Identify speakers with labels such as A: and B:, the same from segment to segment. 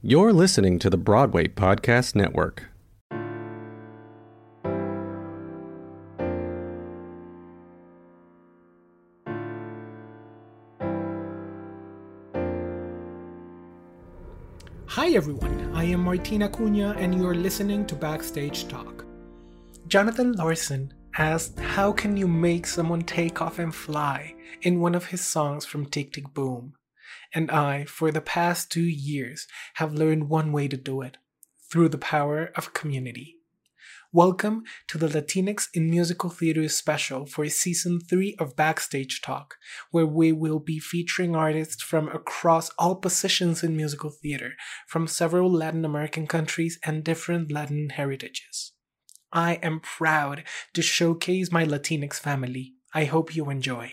A: You're listening to the Broadway Podcast Network.
B: Hi everyone, I am Martina Cunha and you're listening to Backstage Talk. Jonathan Larson asked how can you make someone take off and fly in one of his songs from Tick Tick Boom. And I, for the past two years, have learned one way to do it through the power of community. Welcome to the Latinx in Musical Theater special for season 3 of Backstage Talk, where we will be featuring artists from across all positions in musical theater, from several Latin American countries and different Latin heritages. I am proud to showcase my Latinx family. I hope you enjoy.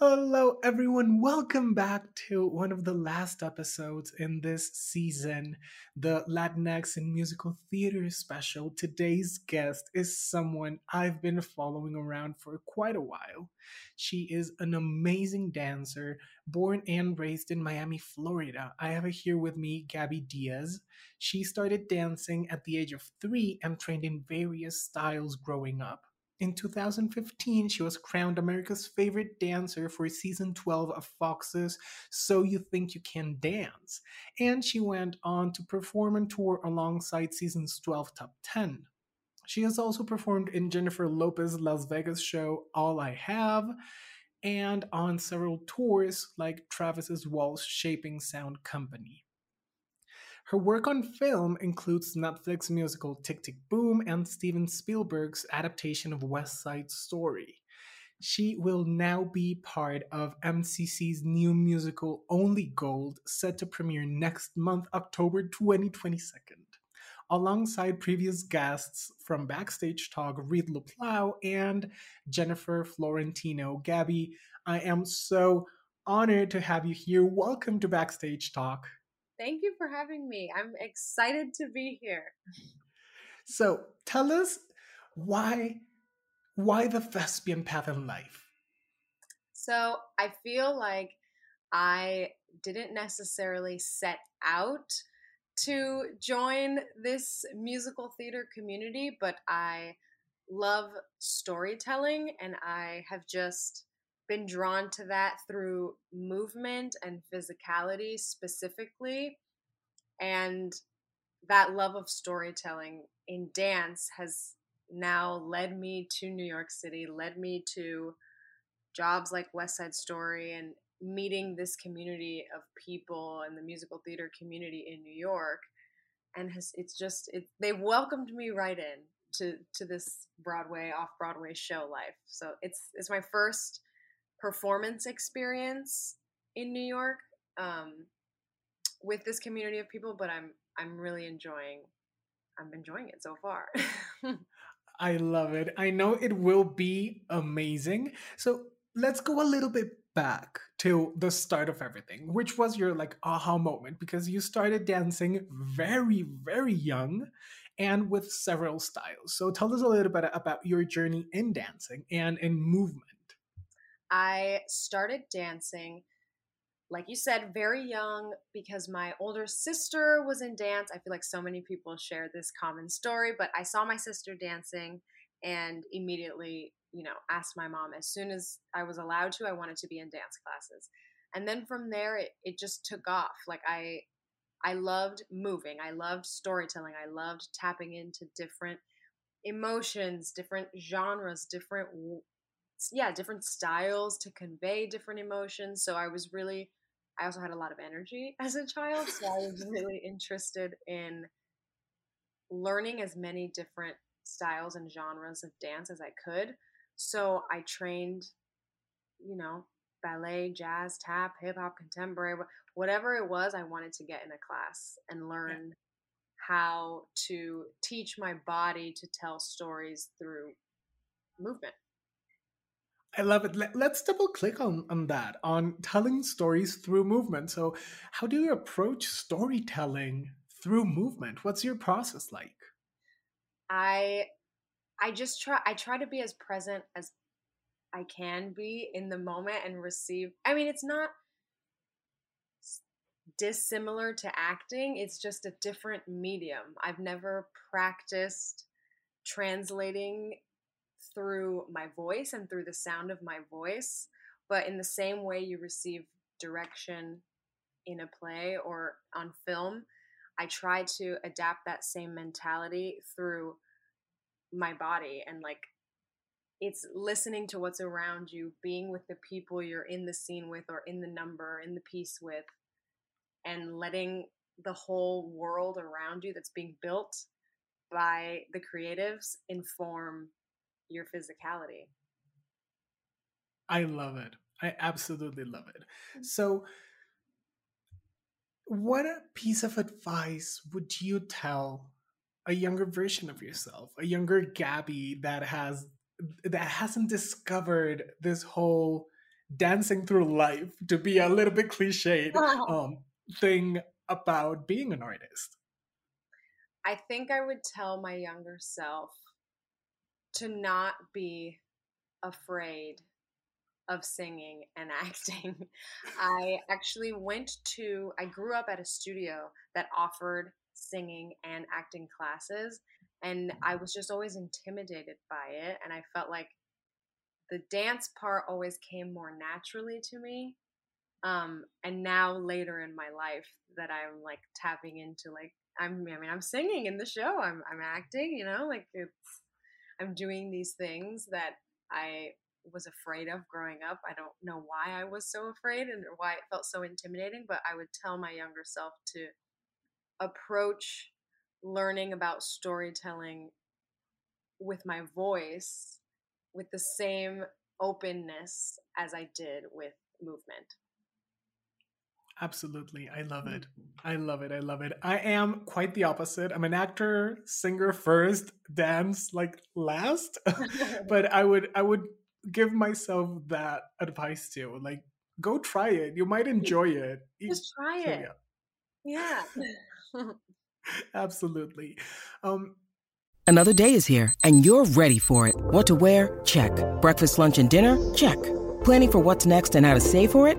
B: Hello, everyone. Welcome back to one of the last episodes in this season, the Latinx in Musical Theater special. Today's guest is someone I've been following around for quite a while. She is an amazing dancer, born and raised in Miami, Florida. I have her here with me, Gabby Diaz. She started dancing at the age of three and trained in various styles growing up. In 2015, she was crowned America's favorite dancer for season 12 of Fox's So You Think You Can Dance, and she went on to perform and tour alongside season's 12 top 10. She has also performed in Jennifer Lopez's Las Vegas show All I Have and on several tours like Travis Wall's Shaping Sound Company. Her work on film includes Netflix musical Tick Tick Boom and Steven Spielberg's adaptation of West Side Story. She will now be part of MCC's new musical Only Gold, set to premiere next month, October 2022. Alongside previous guests from Backstage Talk, Reed Luplau and Jennifer Florentino. Gabby, I am so honored to have you here. Welcome to Backstage Talk.
C: Thank you for having me. I'm excited to be here.
B: So, tell us why why the thespian path in life?
C: So, I feel like I didn't necessarily set out to join this musical theater community, but I love storytelling and I have just been drawn to that through movement and physicality specifically. And that love of storytelling in dance has now led me to New York City, led me to jobs like West Side Story and meeting this community of people and the musical theater community in New York. And has, it's just, it, they welcomed me right in to, to this Broadway, off Broadway show life. So it's, it's my first performance experience in New York um, with this community of people, but I'm I'm really enjoying I'm enjoying it so far.
B: I love it. I know it will be amazing. So let's go a little bit back to the start of everything, which was your like aha moment because you started dancing very, very young and with several styles. So tell us a little bit about your journey in dancing and in movement.
C: I started dancing, like you said, very young because my older sister was in dance. I feel like so many people share this common story, but I saw my sister dancing and immediately, you know, asked my mom as soon as I was allowed to, I wanted to be in dance classes. And then from there it, it just took off. Like I I loved moving. I loved storytelling. I loved tapping into different emotions, different genres, different yeah, different styles to convey different emotions. So I was really I also had a lot of energy as a child, so I was really interested in learning as many different styles and genres of dance as I could. So I trained, you know, ballet, jazz, tap, hip hop, contemporary, whatever it was, I wanted to get in a class and learn how to teach my body to tell stories through movement.
B: I love it. Let, us double click on, on that, on telling stories through movement. So, how do you approach storytelling through movement? What's your process like?
C: I I just try I try to be as present as I can be in the moment and receive. I mean, it's not dissimilar to acting, it's just a different medium. I've never practiced translating through my voice and through the sound of my voice, but in the same way you receive direction in a play or on film, I try to adapt that same mentality through my body and like it's listening to what's around you, being with the people you're in the scene with or in the number, in the piece with, and letting the whole world around you that's being built by the creatives inform your physicality.
B: I love it. I absolutely love it. Mm. So, what piece of advice would you tell a younger version of yourself, a younger Gabby that has that hasn't discovered this whole dancing through life to be a little bit cliched um, thing about being an artist?
C: I think I would tell my younger self to not be afraid of singing and acting. I actually went to, I grew up at a studio that offered singing and acting classes, and I was just always intimidated by it. And I felt like the dance part always came more naturally to me. Um, and now later in my life that I'm like tapping into like I'm I mean I'm singing in the show I'm I'm acting you know like it's I'm doing these things that I was afraid of growing up. I don't know why I was so afraid and why it felt so intimidating, but I would tell my younger self to approach learning about storytelling with my voice with the same openness as I did with movement.
B: Absolutely. I love it. I love it. I love it. I am quite the opposite. I'm an actor, singer first, dance like last. but I would I would give myself that advice too. Like go try it. You might enjoy it.
C: Just try it. Yeah. yeah.
B: Absolutely. Um
D: Another day is here and you're ready for it. What to wear? Check. Breakfast, lunch and dinner? Check. Planning for what's next and how to save for it?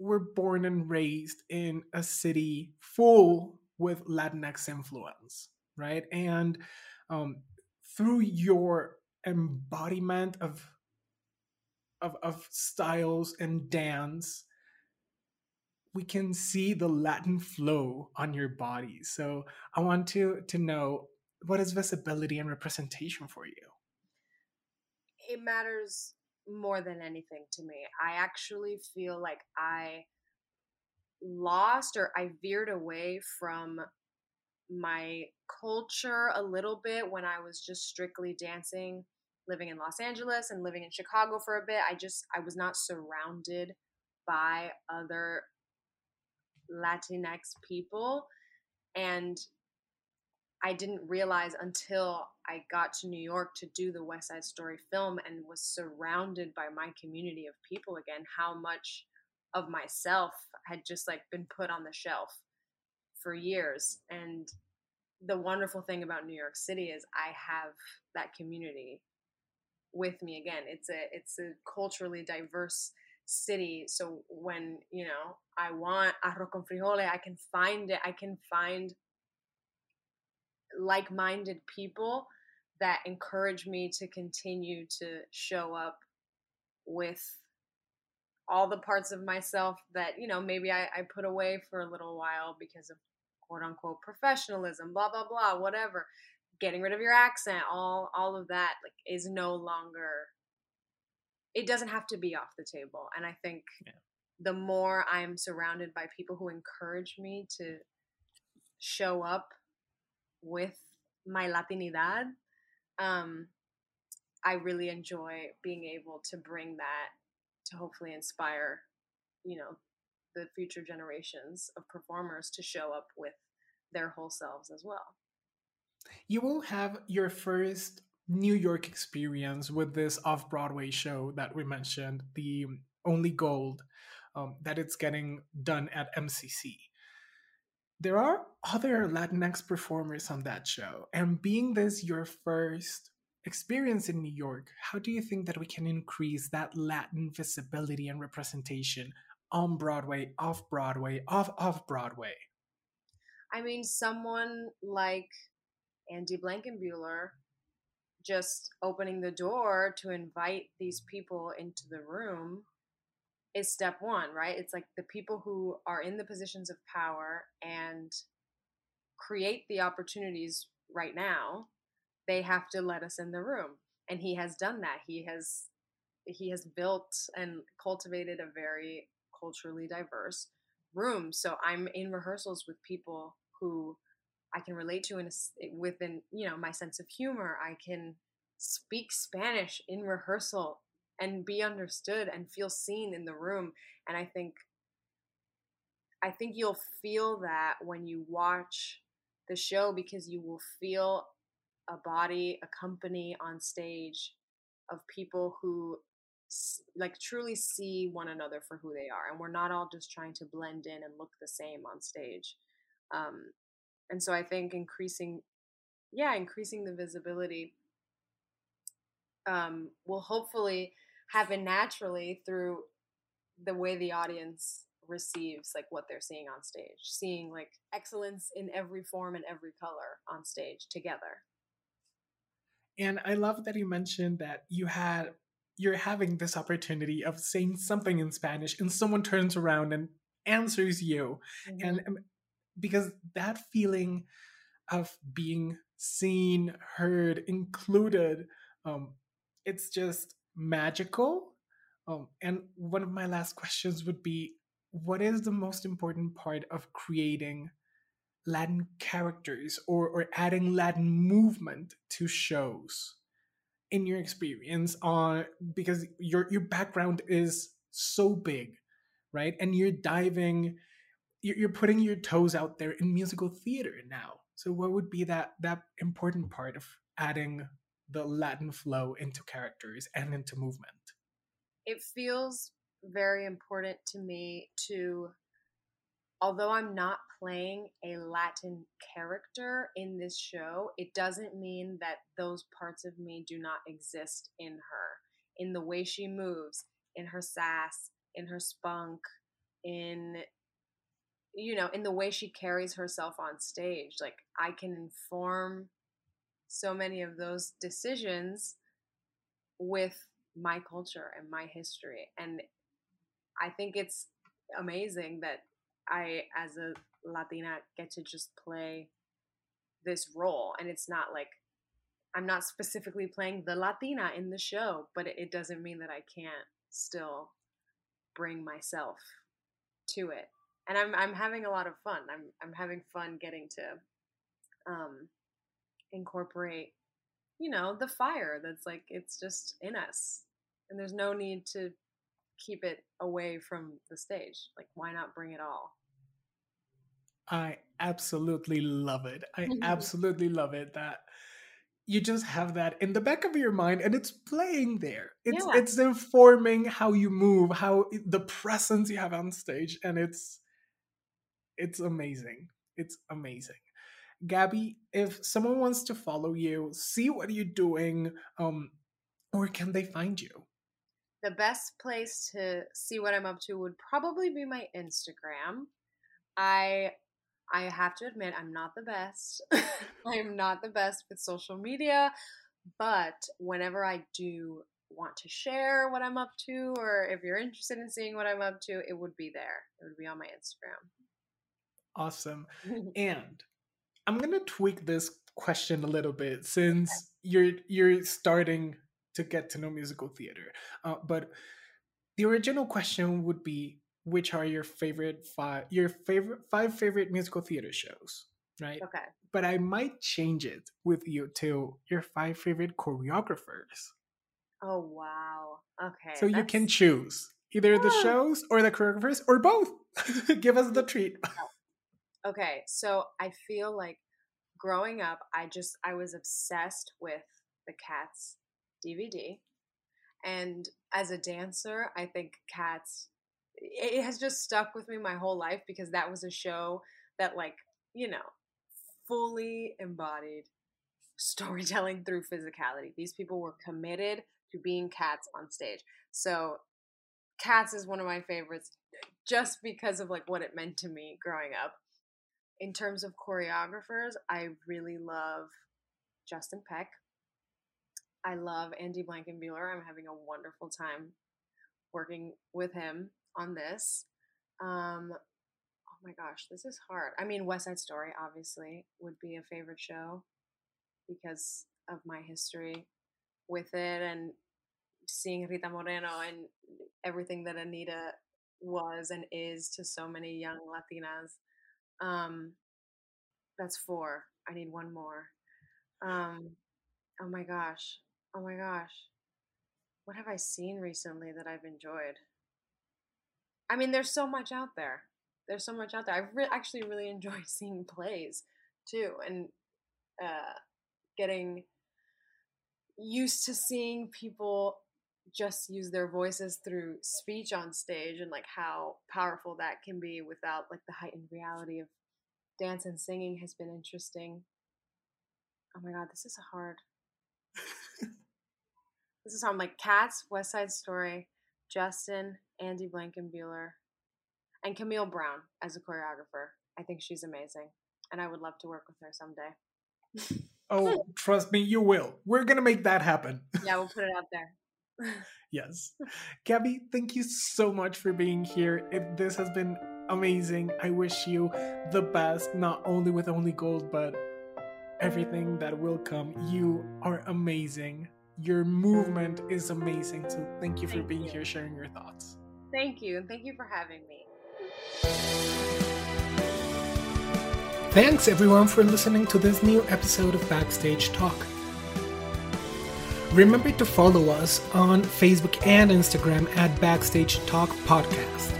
B: were born and raised in a city full with Latinx influence, right? And um, through your embodiment of, of of styles and dance, we can see the Latin flow on your body. So I want to to know what is visibility and representation for you.
C: It matters more than anything to me. I actually feel like I lost or I veered away from my culture a little bit when I was just strictly dancing living in Los Angeles and living in Chicago for a bit, I just I was not surrounded by other Latinx people and I didn't realize until I got to New York to do the West Side Story film and was surrounded by my community of people again how much of myself had just like been put on the shelf for years and the wonderful thing about New York City is I have that community with me again. It's a it's a culturally diverse city. So when, you know, I want arroz con frijoles, I can find it. I can find like-minded people that encourage me to continue to show up with all the parts of myself that you know maybe I, I put away for a little while because of quote unquote professionalism blah blah blah whatever getting rid of your accent all all of that like is no longer it doesn't have to be off the table and i think yeah. the more i'm surrounded by people who encourage me to show up with my latinidad um i really enjoy being able to bring that to hopefully inspire, you know, the future generations of performers to show up with their whole selves as well.
B: You will have your first New York experience with this off Broadway show that we mentioned, the Only Gold, um, that it's getting done at MCC. There are other Latinx performers on that show, and being this your first experience in New York, how do you think that we can increase that Latin visibility and representation on Broadway, off Broadway, off off Broadway?
C: I mean, someone like Andy Blankenbuehler just opening the door to invite these people into the room is step one, right? It's like the people who are in the positions of power and create the opportunities right now they have to let us in the room and he has done that. He has he has built and cultivated a very culturally diverse room. So i'm in rehearsals with people who i can relate to in a, eh, within you know my sense of humor. I can speak spanish in rehearsal and be understood and feel seen in the room and i think i think you'll feel that when you watch the show because you will feel a body, a company on stage of people who like truly see one another for who they are and we're not all just trying to blend in and look the same on stage. Um, and so i think increasing yeah increasing the visibility um, will hopefully happen naturally through the way the audience receives like what they're seeing on stage seeing like excellence in every form and every color on stage together
B: and I love that you mentioned that you had you're having this opportunity of saying something in Spanish and someone turns around and answers you. Mm-hmm. And um, because that feeling of being seen, heard, included, um, it's just magical. Um, and one of my last questions would be what is the most important part of creating Latin characters or, or adding Latin movement to shows in your experience on because your your background is so big, right? And you're diving, you're, you're putting your toes out there in musical theater now. So what would be that that important part of adding the Latin flow into characters and into movement?
C: It feels very important to me to although I'm not playing a Latin character in this show, it doesn't mean that those parts of me do not exist in her, in the way she moves, in her sass, in her spunk, in you know, in the way she carries herself on stage. Like I can inform so many of those decisions with my culture and my history. And I think it's amazing that I, as a Latina, get to just play this role. And it's not like I'm not specifically playing the Latina in the show, but it, doesn't mean that I can't still bring myself to it. And I'm I'm having a lot of fun. I'm I'm having fun getting to um, incorporate you know, the fire that's like it's just in us. And there's no need to keep it away from the stage. Like why not bring it all?
B: I absolutely love it. I absolutely love it that you just have that in the back of your mind and it's playing there. It's
C: Yeah.
B: it's informing how you move, how the presence you have on stage and it's it's amazing. It's amazing. Gabby, if someone wants to follow you, see what you're doing, um where can they find you?
C: the best place to see what I'm up to would probably be my Instagram. I I have to admit I'm not the best. I am not the best with social media, but whenever I do want to share what I'm up to or if you're interested in seeing what I'm up to, it would be there. It would be on my Instagram.
B: Awesome. And I'm gonna tweak this question a little bit since you're you're starting to get to know musical theater. Uh, but the original question would be, which are your favorite five your favorite five favorite musical theater shows, right?
C: okay.
B: But I might change it with you to your five favorite choreographers.
C: Oh wow. Okay.
B: so you can choose either the shows or the choreographers or both. Give us the treat.
C: Okay, so I feel like growing up, I just I was obsessed with the Cats DVD, and as a dancer, I think Cats it has just stuck with me my whole life because that was a show that like you know fully embodied storytelling through physicality. These people were committed to being cats on stage. So Cats is one of my favorites just because of like what it meant to me growing up. In terms of choreographers, I really love Justin Peck. I love Andy Blankenbuehler. I'm having a wonderful time working with him on this. Um, oh my gosh, this is hard. I mean, West Side Story obviously would be a favorite show because of my history with it and seeing Rita Moreno and everything that Anita was and is to so many young Latinas. Um, that's four. I need one more. Um, oh my gosh. Oh my gosh. What have I seen recently that I've enjoyed? I mean, there's so much out there. There's so much out there. I've re- actually really enjoyed seeing plays too, and uh, getting used to seeing people just use their voices through speech on stage and like how powerful that can be without like the heightened reality of dance and singing has been interesting. Oh my god, this is hard. this is hard. I'm like Cats, West Side Story, Justin, Andy Blankenbuehler, and Camille Brown as a choreographer. I think she's amazing, and I would love to work with her someday.
B: Oh, trust me, you will. We're gonna make that happen.
C: Yeah, we'll put it out there.
B: Yes. Gabby, thank you so much for being here. It, this has been amazing. I wish you the best, not only with Only Gold, but everything that will come. You are amazing. Your movement is amazing. So thank you for being
C: you.
B: here, sharing your thoughts.
C: Thank you, and thank you for having me.
B: Thanks everyone for listening to this new episode of Backstage Talk. Remember to follow us on Facebook and Instagram at Backstage Talk Podcast.